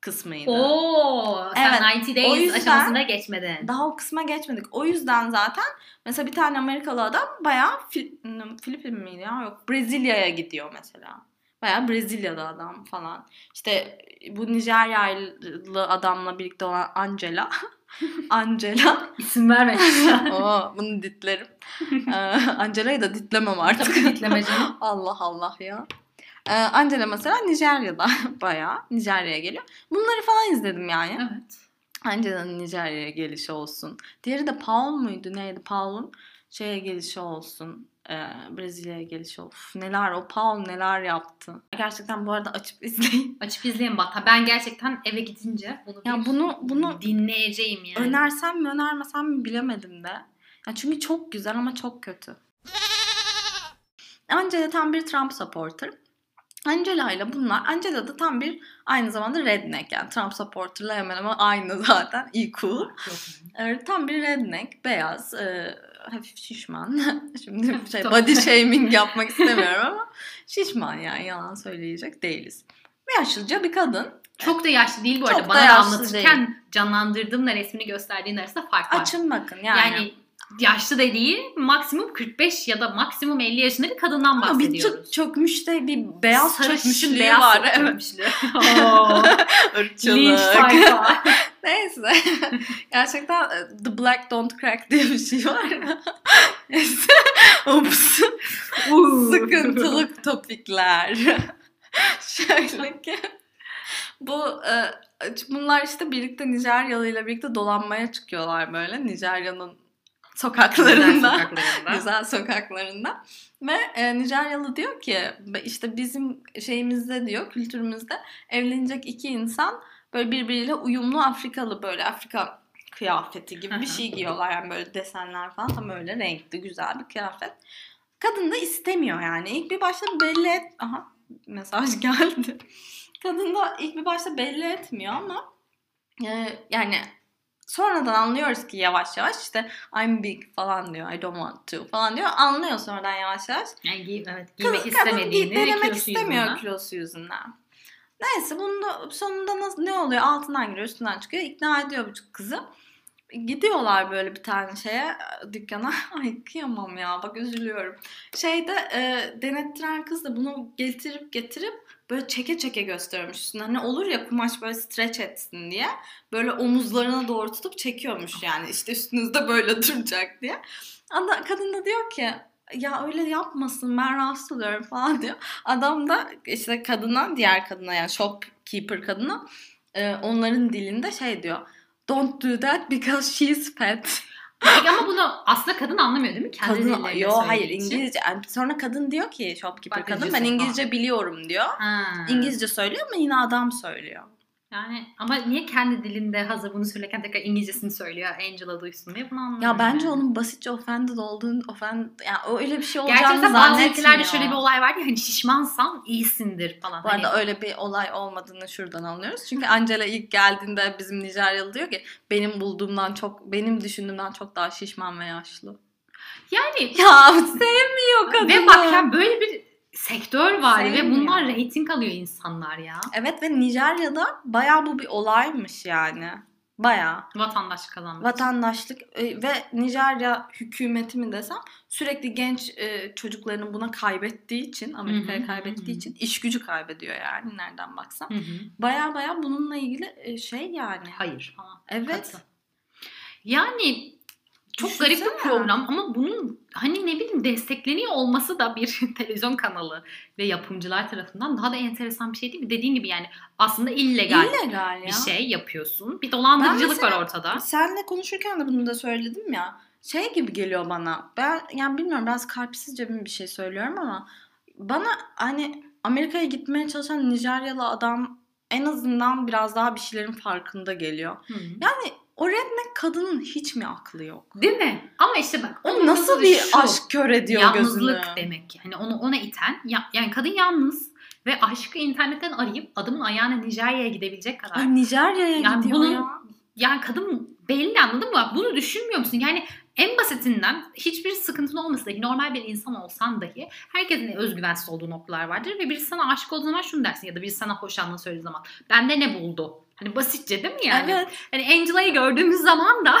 kısmıydı. Oo, sen Evet, 90 o Days yüzden- aşamasına geçmedin. Daha o kısma geçmedik. O yüzden zaten mesela bir tane Amerikalı adam bayağı Fil- Filipin miydi ya? Yok Brezilya'ya gidiyor mesela. Bayağı Brezilya'da adam falan. İşte bu Nijeryalı adamla birlikte olan Angela. [LAUGHS] Angela. İsim verme. [LAUGHS] Oo, bunu ditlerim. [LAUGHS] Ee, Angela'yı da ditlemem artık. Tabii ditleme canım. Allah Allah ya. Ee, Angela mesela Nijerya'da [LAUGHS] bayağı Nijerya'ya geliyor. Bunları falan izledim yani. Evet. Angela'nın Nijerya'ya gelişi olsun. Diğeri de Paul muydu neydi Paul'un? şeye gelişi olsun. e, Brezilya'ya gelişi of neler o Paul neler yaptı. Gerçekten bu arada açıp [LAUGHS] izleyin. Açıp izleyin bak. Ben gerçekten eve gidince bunu Ya bunu bunu dinleyeceğim yani. önersem mi önermesem mi bilemedim de. Ya çünkü çok güzel ama çok kötü. Angela tam bir Trump supporter. Angela ile bunlar, Angela da tam bir aynı zamanda redneck yani Trump supporter'la hemen hemen aynı [LAUGHS] zaten equal. Evet, tam bir redneck, beyaz, e, hafif şişman. [LAUGHS] Şimdi şey, body [LAUGHS] shaming yapmak istemiyorum ama şişman yani yalan söyleyecek değiliz. Yaşlıca bir kadın. Çok da yaşlı değil bu Çok arada. da Bana yaşlı anlatırken canlandırdığımla resmini gösterdiğin arasında fark var. Açın bakın yani. Yani, yaşlı da değil, maksimum 45 ya da maksimum 50 yaşında bir kadından Ama bir bahsediyoruz. çö- çökmüş de bir beyaz çökmüşün beyaz var. Çökmüşlü. Irkçılık. [LAUGHS] sayfa. [LAUGHS] Neyse. [LAUGHS] Gerçekten e, The Black Don't Crack diye bir şey var. Ups. Sıkıntılı topikler. Şöyle ki. Bu e, bunlar işte birlikte Nijeryalı ile birlikte dolanmaya çıkıyorlar böyle Nijerya'nın sokaklarında. Güzel sokaklarında. güzel sokaklarında. Ve e, Nijeryalı diyor ki işte bizim şeyimizde diyor kültürümüzde evlenecek iki insan böyle birbiriyle uyumlu Afrikalı böyle Afrika kıyafeti gibi bir şey giyiyorlar yani böyle desenler falan tam öyle renkli güzel bir kıyafet. Kadın da istemiyor yani. İlk bir başta belli et... Aha mesaj geldi. [LAUGHS] Kadın da ilk bir başta belli etmiyor ama e, yani sonradan anlıyoruz ki yavaş yavaş işte I'm big falan diyor. I don't want to falan diyor. Anlıyor sonradan yavaş yavaş. Yani giy, evet, Kadın- giymek kadın istemediğini giy- denemek istemiyor yüzünden. kilosu yüzünden. Neyse bunda sonunda nasıl, ne oluyor? Altından giriyor, üstünden çıkıyor. İkna ediyor bu kızı. Gidiyorlar böyle bir tane şeye dükkana. [LAUGHS] Ay kıyamam ya bak üzülüyorum. Şeyde e, denettiren kız da bunu getirip getirip böyle çeke çeke gösteriyormuş üstüne. Hani olur ya kumaş böyle stretch etsin diye. Böyle omuzlarına doğru tutup çekiyormuş yani. işte üstünüzde böyle [LAUGHS] duracak diye. Ada, kadın da diyor ki ya öyle yapmasın ben rahatsız oluyorum [LAUGHS] falan diyor. Adam da işte kadına diğer kadına yani shopkeeper kadına onların dilinde şey diyor. Don't do that because she's fat. [LAUGHS] Peki ama bunu aslında kadın anlamıyor değil mi? Kendi Kadın, yo hayır için. İngilizce. Yani sonra kadın diyor ki shopkeeper Bak, kadın İngilizce ben falan. İngilizce biliyorum diyor. Ha. İngilizce söylüyor ama yine adam söylüyor. Yani ama niye kendi dilinde hazır bunu söylerken tekrar İngilizcesini söylüyor Angela duysun diye bunu anlamıyorum. Ya bence yani. onun basitçe offended olduğunu, offend, yani öyle bir şey olacağını bazı zannetmiyor. ülkelerde şöyle bir olay var ya hani şişmansan iyisindir falan. Bu arada Hani- öyle bir olay olmadığını şuradan anlıyoruz. Çünkü Angela ilk geldiğinde bizim Nijeryalı diyor ki benim bulduğumdan çok, benim düşündüğümden çok daha şişman ve yaşlı. yani Ya sevmiyor kadını. ve bak ya böyle bir sektör var ve Sevmiyor. bunlar reyting alıyor insanlar ya. Evet ve Nijerya'da bayağı bu bir olaymış yani. Bayağı. Vatandaşlık kazanmak. Vatandaşlık e, ve Nijerya hükümeti mi desem sürekli genç e, çocuklarını buna kaybettiği için Amerika'ya kaybettiği için iş gücü kaybediyor yani nereden baksan. Baya baya bununla ilgili e, şey yani. Hayır falan. Evet. Katı. Yani çok garip bir program ama bunun hani ne bileyim destekleniyor olması da bir [LAUGHS] televizyon kanalı ve yapımcılar tarafından daha da enteresan bir şey değil mi? Dediğin gibi yani aslında illegal İllegal ya. bir şey yapıyorsun. Bir dolandırıcılık var ortada. Senle konuşurken de bunu da söyledim ya. Şey gibi geliyor bana. Ben yani bilmiyorum biraz kalpsizce bir şey söylüyorum ama bana hani Amerika'ya gitmeye çalışan Nijeryalı adam en azından biraz daha bir şeylerin farkında geliyor. Hı. Yani o redneck kadının hiç mi aklı yok? Değil mi? Ama işte bak O onun nasıl bir şu, aşk kör ediyor Yalnızlık gözünü? demek ki. Hani onu ona iten ya, yani kadın yalnız ve aşkı internetten arayıp adamın ayağına Nijerya'ya gidebilecek kadar. Ay Nijerya'ya Yani gidiyor bunun- ya. yani kadın belli anladın mı? Bunu düşünmüyor musun? Yani en basitinden hiçbir sıkıntın olmasa dahi normal bir insan olsan dahi herkesin özgüvensiz olduğu noktalar vardır ve birisi sana aşık olduğu zaman şunu dersin ya da birisi sana hoşlandığını söylediği zaman bende ne buldu? Hani basitçe değil mi yani? Evet. Hani Angela'yı gördüğümüz zaman da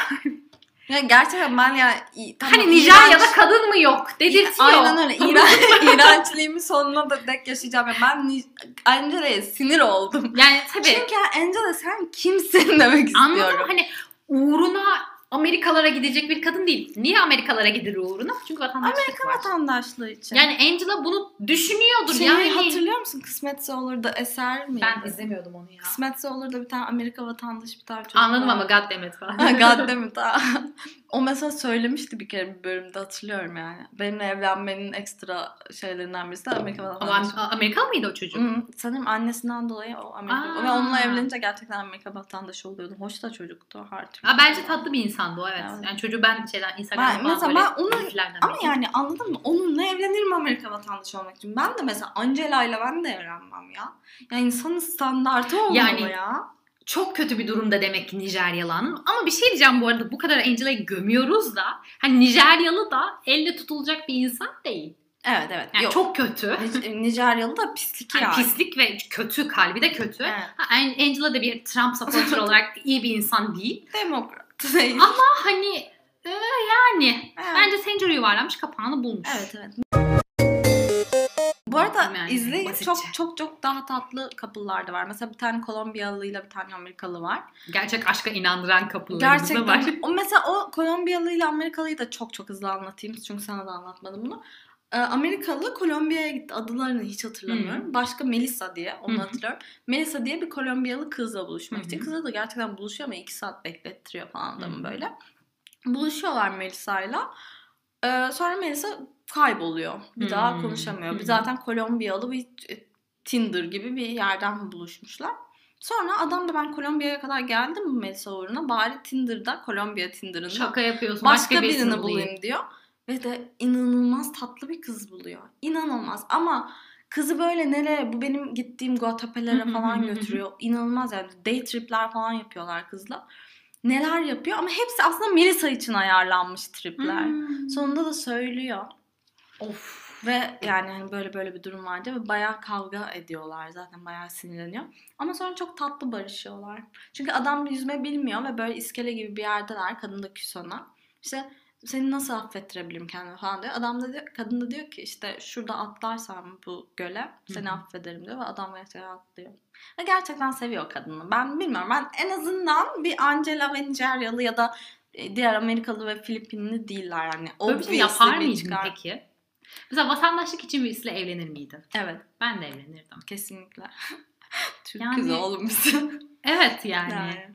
Ya gerçekten ben ya tamam, hani Nijerya'da iğrenç- kadın mı yok dedirtiyor. Aynen öyle. [LAUGHS] İğren, iğrençliğimi sonuna da dek yaşayacağım. Ya Ben Angela'ya sinir oldum. Yani tabii Çünkü Angela sen kimsin [LAUGHS] demek anladım istiyorum. hani uğruna Amerikalara gidecek bir kadın değil. Niye Amerikalara gider uğruna? Çünkü vatandaşlık Amerika var. vatandaşlığı için. Yani Angela bunu düşünüyordur. Şeyi yani hatırlıyor musun? Kısmetse olur da eser miydi? ben izlemiyordum onu ya. Kısmetse olur da bir tane Amerika vatandaşı bir tane çocuk Anladım var. ama goddammit falan. [LAUGHS] Ha, God damn it. O mesela söylemişti bir kere bir bölümde hatırlıyorum yani. Benimle evlenmenin ekstra şeylerinden birisi de Amerika Ama vatandaşı. Am- Amerikalı mıydı o çocuk? Hmm, sanırım annesinden dolayı o Amerika. Aa. Ve onunla evlenince gerçekten Amerika vatandaşı oluyordu. Hoş da çocuktu her türlü. Ha, bence tatlı bir insandı o evet. Evet. Yani çocuğu ben şeyden Instagram'da Ben- mesela böyle ben onu- Ama yani anladın mı? Onunla evlenirim Amerika vatandaşı olmak için. Ben de mesela Angela ile ben de evlenmem ya. Ya insanın standartı olmalı Yani- ya. Çok kötü bir durumda demek ki Nijeryalı hanım. Ama bir şey diyeceğim bu arada bu kadar Angela'yı gömüyoruz da hani Nijeryalı da elle tutulacak bir insan değil. Evet evet. Yani Yok. çok kötü. Nic- Nijeryalı da pislik Yani yani. pislik ve kötü, kalbi de kötü. Evet. Ha, An- Angela da bir Trump supporter [LAUGHS] olarak iyi bir insan değil. Demokrat değil. Ama hani e, yani Evet. bence tencere yuvarlanmış kapağını bulmuş. Evet evet. Bu arada Yani izleyin basitçe. çok çok çok daha tatlı couple'lar da var. Mesela bir tane Kolombiyalıyla bir tane Amerikalı var. Gerçek aşka inandıran kapılarımız da var. [LAUGHS] O mesela o Kolombiyalıyla Amerikalıyı da çok çok hızlı anlatayım çünkü sana da anlatmadım bunu. Ee, Amerikalı Kolombiya'ya gitti. Adlarını hiç hatırlamıyorum. Başka Melissa diye onu hı. hatırlıyorum. Melissa diye bir Kolombiyalı kızla buluşmak için. Kızla da gerçekten buluşuyor ama iki saat beklettiriyor falan adamı hı. böyle. Buluşuyorlar Melissa'yla. Ee, sonra Melissa kayboluyor. Bir Hı daha konuşamıyor. Hı Bir zaten Kolombiyalı bir e, Tinder gibi bir yerden buluşmuşlar. Sonra adam da ben Kolombiya'ya kadar geldim Melisa uğruna. Bari Tinder'da, Kolombiya Tinder'ında Şaka yapıyorsun. başka birisini birini bulayım. bulayım diyor. Ve de inanılmaz tatlı bir kız buluyor. İnanılmaz ama kızı böyle nereye bu benim gittiğim Guatapelere falan götürüyor. İnanılmaz yani day tripler falan yapıyorlar kızla. Neler yapıyor ama hepsi aslında Melisa için ayarlanmış tripler. Hmm. Sonunda da söylüyor. Of. Ve yani hani böyle böyle bir durum vardı ve bayağı kavga ediyorlar zaten bayağı sinirleniyor. Ama sonra çok tatlı barışıyorlar. Çünkü adam yüzme bilmiyor ve böyle iskele gibi bir yerdeler. Kadın da küs ona. İşte seni nasıl affettirebilirim kendime falan diyor. Adam da diyor, kadın da diyor ki işte şurada atlarsam bu göle seni affederim diyor ve adam gerçekten atlıyor. Ve gerçekten seviyor kadını. Ben bilmiyorum. Ben en azından bir Angela ve Nijeryalı ya da e, diğer Amerikalı ve Filipinli değiller yani. Böyle bir şey yapar mıydın çıkar- peki? Mesela vatandaşlık için birisiyle evlenir miydin? Evet. Ben de evlenirdim. Kesinlikle. [LAUGHS] Türk Yani- kızı oğlum biz. [LAUGHS] Evet yani. Yani.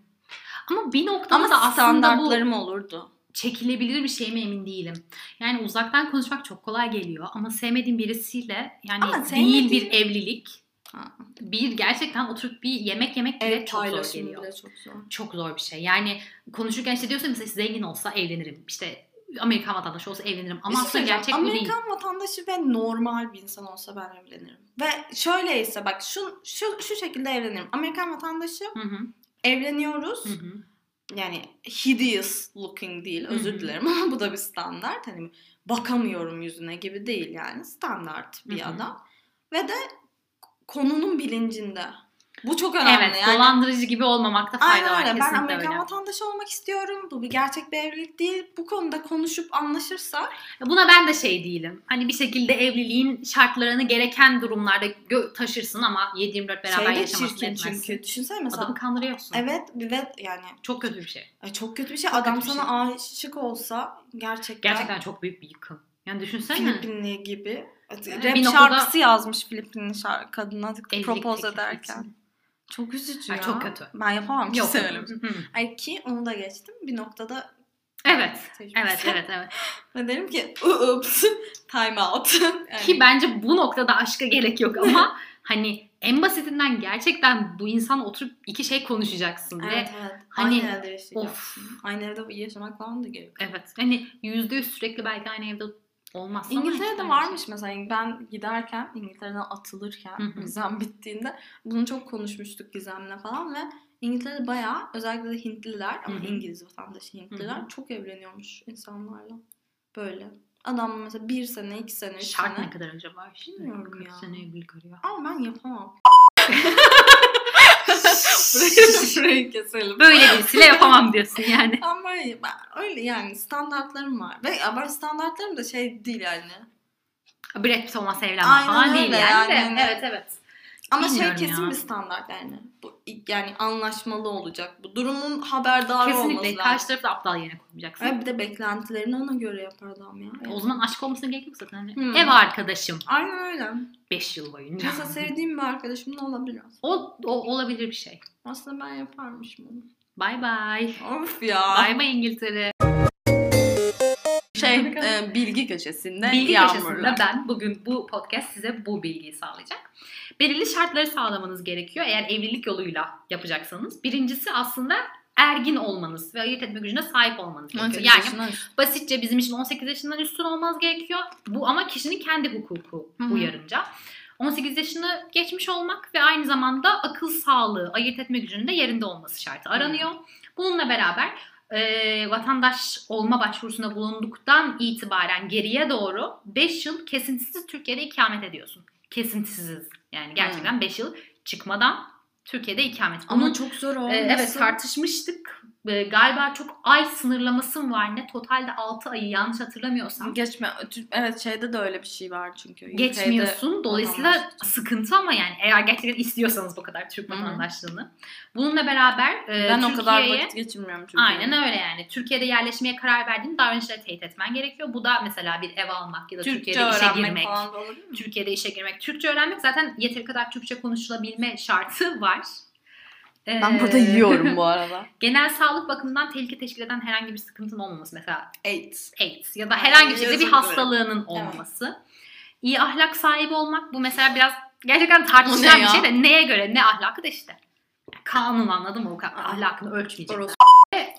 Ama bir noktada Ama da aslında bu olurdu. Çekilebilir bir şey mi emin değilim. Yani uzaktan konuşmak çok kolay geliyor ama sevmediğim birisiyle yani Ama değil bir evlilik, Ha. bir gerçekten oturup bir yemek yemek bile Ev çok zor geliyor. bile çok zor. Çok zor bir şey. Yani konuşurken işte diyorsun mesela zengin olsa evlenirim. İşte Amerikan vatandaşı olsa evlenirim. Ama şey aslında gerçek bu değil. Amerikan vatandaşı ve normal bir insan olsa ben evlenirim. Ve şöyleyse bak şu şu şu şekilde evlenirim. Amerikan vatandaşı Hı hı. evleniyoruz. Hı hı. Yani hideous looking değil özür dilerim ama bu da bir standart. Hani bakamıyorum yüzüne gibi değil yani standart bir adam. Ve de konunun bilincinde. Bu çok önemli. Evet, yani. dolandırıcı gibi olmamakta fayda Aynen var. öyle. Ben Amerikan öyle. vatandaşı olmak istiyorum. Bu bir gerçek bir evlilik değil. Bu konuda konuşup anlaşırsak Buna ben de şey değilim. Hani bir şekilde evliliğin şartlarını gereken durumlarda taşırsın ama 7-24 beraber şey de yaşamasını etmezsin. çünkü. Düşünsene mesela. Adamı kandırıyorsun. Evet ve yani Çok kötü bir şey. ay çok kötü bir şey. Çok Adam sana aşık olsa gerçekten, Gerçekten çok büyük bir yıkım. Yani düşünsene. Filipinli gibi. Yani Rap bir noktada- şarkısı yazmış Filipinli şarkı kadına propose ederken. için. Çok üzücü Ay, ya. çok kötü. Ben yapamam ki Yok. severim. Hı. Ay ki onu da geçtim. Bir noktada Evet. Evet, evet, evet. [LAUGHS] Ve derim ki oops time out. [LAUGHS] Yani- Ki bence bu noktada aşka gerek yok ama [LAUGHS] hani en basitinden gerçekten bu insan oturup iki şey konuşacaksın ve Evet evet. hani- Aynı evde yaşayacaksın. of. Aynı evde yaşamak falan da gerekiyor. evet hani yüzde yüz sürekli belki aynı evde olmaz. İngiltere'de varmış mesela ben giderken İngiltere'den atılırken Hı hı. vizem bittiğinde bunu çok konuşmuştuk Gizem'le falan ve İngiltere'de bayağı özellikle de Hintliler ama Hı hı. İngiliz vatandaşı Hintliler Hı hı. çok evleniyormuş insanlarla. Böyle. Adam mesela bir sene, iki sene, üç Şart sene. ne kadar acaba? Bilmiyorum 40 ya. sene evlilik arıyor. Ama ben yapamam. [LAUGHS] burayı, [LAUGHS] burayı keselim. Böyle birisiyle yapamam diyorsun yani. Ama öyle yani standartlarım var. Ve ama standartlarım da şey değil yani. Brad Pitt olmasa evlenmem Aynen falan öyle değil yani, yani. de. Evet evet. Ama şey Bilmiyorum kesin ya. bir standart yani. Bu yani anlaşmalı olacak. Bu durumun haberdar olması Kesinlikle. lazım. Karşı tarafı da aptal yerine koymayacaksın. Ve bir de beklentilerini ona göre yapar adam ya. O zaman aşk olmasına gerek yok zaten. Hani Hmm. Ev arkadaşım Aynen öyle. 5 yıl boyunca. Mesela sevdiğim bir arkadaşım da olabilir aslında. o, o olabilir bir şey. Aslında ben yaparmışım onu. Bye bye. Of ya. Bye bye İngiltere. Şey e, bilgi köşesinde Bilgi köşesinde ben bugün bu podcast size bu bilgiyi sağlayacak. Belirli şartları sağlamanız gerekiyor eğer evlilik yoluyla yapacaksanız. Birincisi aslında ergin olmanız ve ayırt etme gücüne sahip olmanız gerekiyor. 18 Yani basitçe bizim için 18 yaşından üstün olmaz gerekiyor. Bu ama kişinin kendi hukuku Hı hı. uyarınca. 18 yaşını geçmiş olmak ve aynı zamanda akıl sağlığı, ayırt etme gücünün de yerinde olması şartı aranıyor. Bununla beraber e, vatandaş olma başvurusunda bulunduktan itibaren geriye doğru 5 yıl kesintisiz Türkiye'de ikamet ediyorsun. Kesintisiz yani gerçekten 5 yıl çıkmadan Türkiye'de ikamet. Ama Bunun çok zor olması. evet tartışmıştık. Ee, galiba çok ay sınırlaması mı var ne? Totalde 6 ayı yanlış hatırlamıyorsam. Geçme. Evet şeyde de öyle bir şey var çünkü. Geçmiyorsun. Dolayısıyla sıkıntı ama yani eğer gerçekten istiyorsanız bu kadar Türk vatandaşlığını. Bununla beraber e, Ben o kadar Türkiye'ye- vakit geçirmiyorum çünkü. Aynen öyle yani. Türkiye'de yerleşmeye karar verdiğin davranışları teyit etmen gerekiyor. Bu da mesela bir ev almak ya da Türkçe Türkiye'de işe girmek. falan da olabilir mi? Türkiye'de işe girmek. Türkçe öğrenmek zaten yeteri kadar Türkçe konuşulabilme şartı [LAUGHS] var. Ben Ee, burada yiyorum [LAUGHS] bu arada. Genel sağlık bakımından tehlike teşkil eden herhangi bir sıkıntın olmaması mesela AIDS. AIDS ya da herhangi bir şekilde bir hastalığının olmaması. İyi ahlak sahibi olmak bu mesela biraz gerçekten tartışılan bir şey de neye göre ne ahlakı da işte. Yani kanun anladın mı? O ahlakını ölçmeyecek.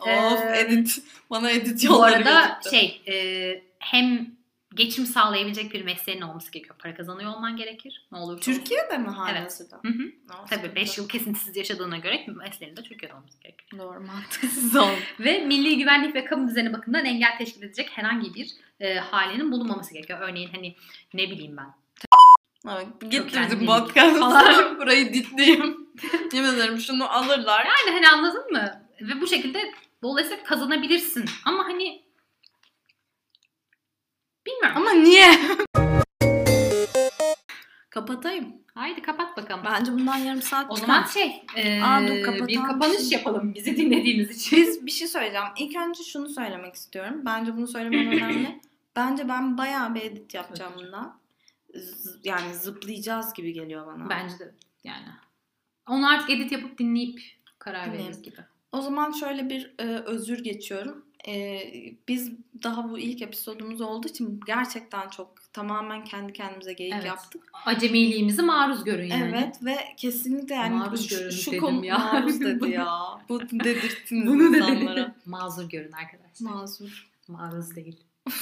Of edit. Bana edit Bu yolları arada gözüktü. şey e, hem geçim sağlayabilecek bir mesleğin olması gerekiyor. Para kazanıyor olman gerekir. Ne olsun. Türkiye'de mi hala Evet. sıra? Hı hı. No, Tabii 5 yıl kesintisiz yaşadığına göre mesleğinin de Türkiye'de olması gerekiyor. Doğru mantıksız [LAUGHS] oldu. Ve milli güvenlik ve kamu düzeni bakımından engel teşkil edecek herhangi bir e, halinin bulunmaması gerekiyor. Örneğin hani ne bileyim ben. Evet, getirdim bilgi podcast falan. [LAUGHS] Burayı ditleyeyim. [LAUGHS] Yemin ederim şunu alırlar. Yani hani anladın mı? Ve bu şekilde dolayısıyla kazanabilirsin. Ama hani bilmiyorum. Ama niye? [LAUGHS] Kapatayım. Haydi kapat bakalım. Bence bundan yarım saat O çıkar. zaman şey, e, Aa, dur, bir kapanış yapalım bizi dinlediğiniz için. Biz bir şey söyleyeceğim. İlk önce şunu söylemek istiyorum. Bence bunu söylemem [CLEARS THROAT] önemli. Bence ben bayağı bir edit yapacağım bundan. Z- yani zıplayacağız gibi geliyor bana. Bence de yani. Onu artık edit yapıp dinleyip karar Dinleyelim. veririz gibi. O zaman şöyle bir e, özür geçiyorum. E, biz daha bu ilk episodumuz olduğu için gerçekten çok tamamen kendi kendimize geyik Evet. yaptık. Acemiliğimizi maruz görün yani. Evet ve kesinlikle yani Maruz şu, görün şu dedim konu ya. maruz [LAUGHS] dedi ya. Bu dedirttiniz Bunu insanlara. dedim. [LAUGHS] Mazur görün arkadaşlar. Mazur. Maruz değil. [LAUGHS]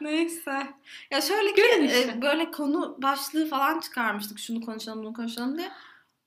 Neyse. Ya şöyle ki e, böyle konu başlığı falan çıkarmıştık. Şunu konuşalım bunu konuşalım diye.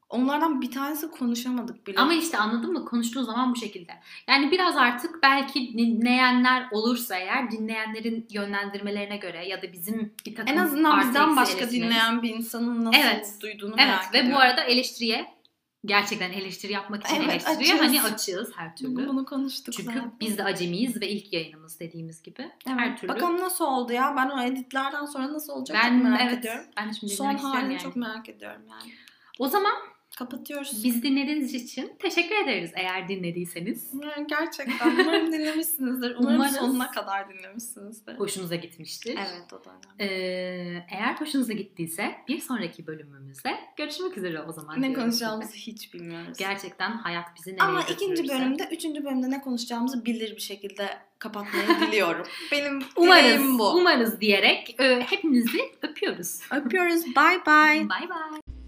Onlardan bir tanesi konuşamadık bile. Ama işte anladın mı? Konuştuğu zaman bu şekilde. Yani biraz artık belki dinleyenler olursa eğer dinleyenlerin yönlendirmelerine göre ya da bizim bir takım en azından bizden başka dinleyen bir insanın nasıl Evet. duyduğunu Evet merak ve ediyorum. bu arada eleştiriye gerçekten eleştiri yapmak için Evet, eleştiriye açığız. hani açığız her türlü. Bunu, bunu konuştuk Çünkü zaten. biz de acemiyiz ve ilk yayınımız dediğimiz gibi. Her Evet, türlü. Bakalım nasıl oldu ya. Ben o editlerden sonra nasıl olacak ben çok merak evet, ediyorum. Ben şimdi Son halini yani. çok merak ediyorum yani. O zaman Kapatıyoruz. bizi dinlediğiniz için teşekkür ederiz eğer dinlediyseniz. Yani gerçekten umarım [LAUGHS] dinlemişsinizdir. Umarım Umarız. sonuna kadar dinlemişsinizdir. Hoşunuza gitmiştir. Evet o da önemli. Ee, eğer hoşunuza gittiyse bir sonraki bölümümüzde görüşmek üzere o zaman. Ne konuşacağımızı size. hiç bilmiyoruz. Gerçekten hayat bizi nereye Ama ikinci bölümde, üçüncü bölümde ne konuşacağımızı bilir bir şekilde kapatmayı [LAUGHS] diliyorum. Benim Umarız, dileğim bu. umarız diyerek e, hepinizi öpüyoruz. Öpüyoruz. Bye bye. Bye bye.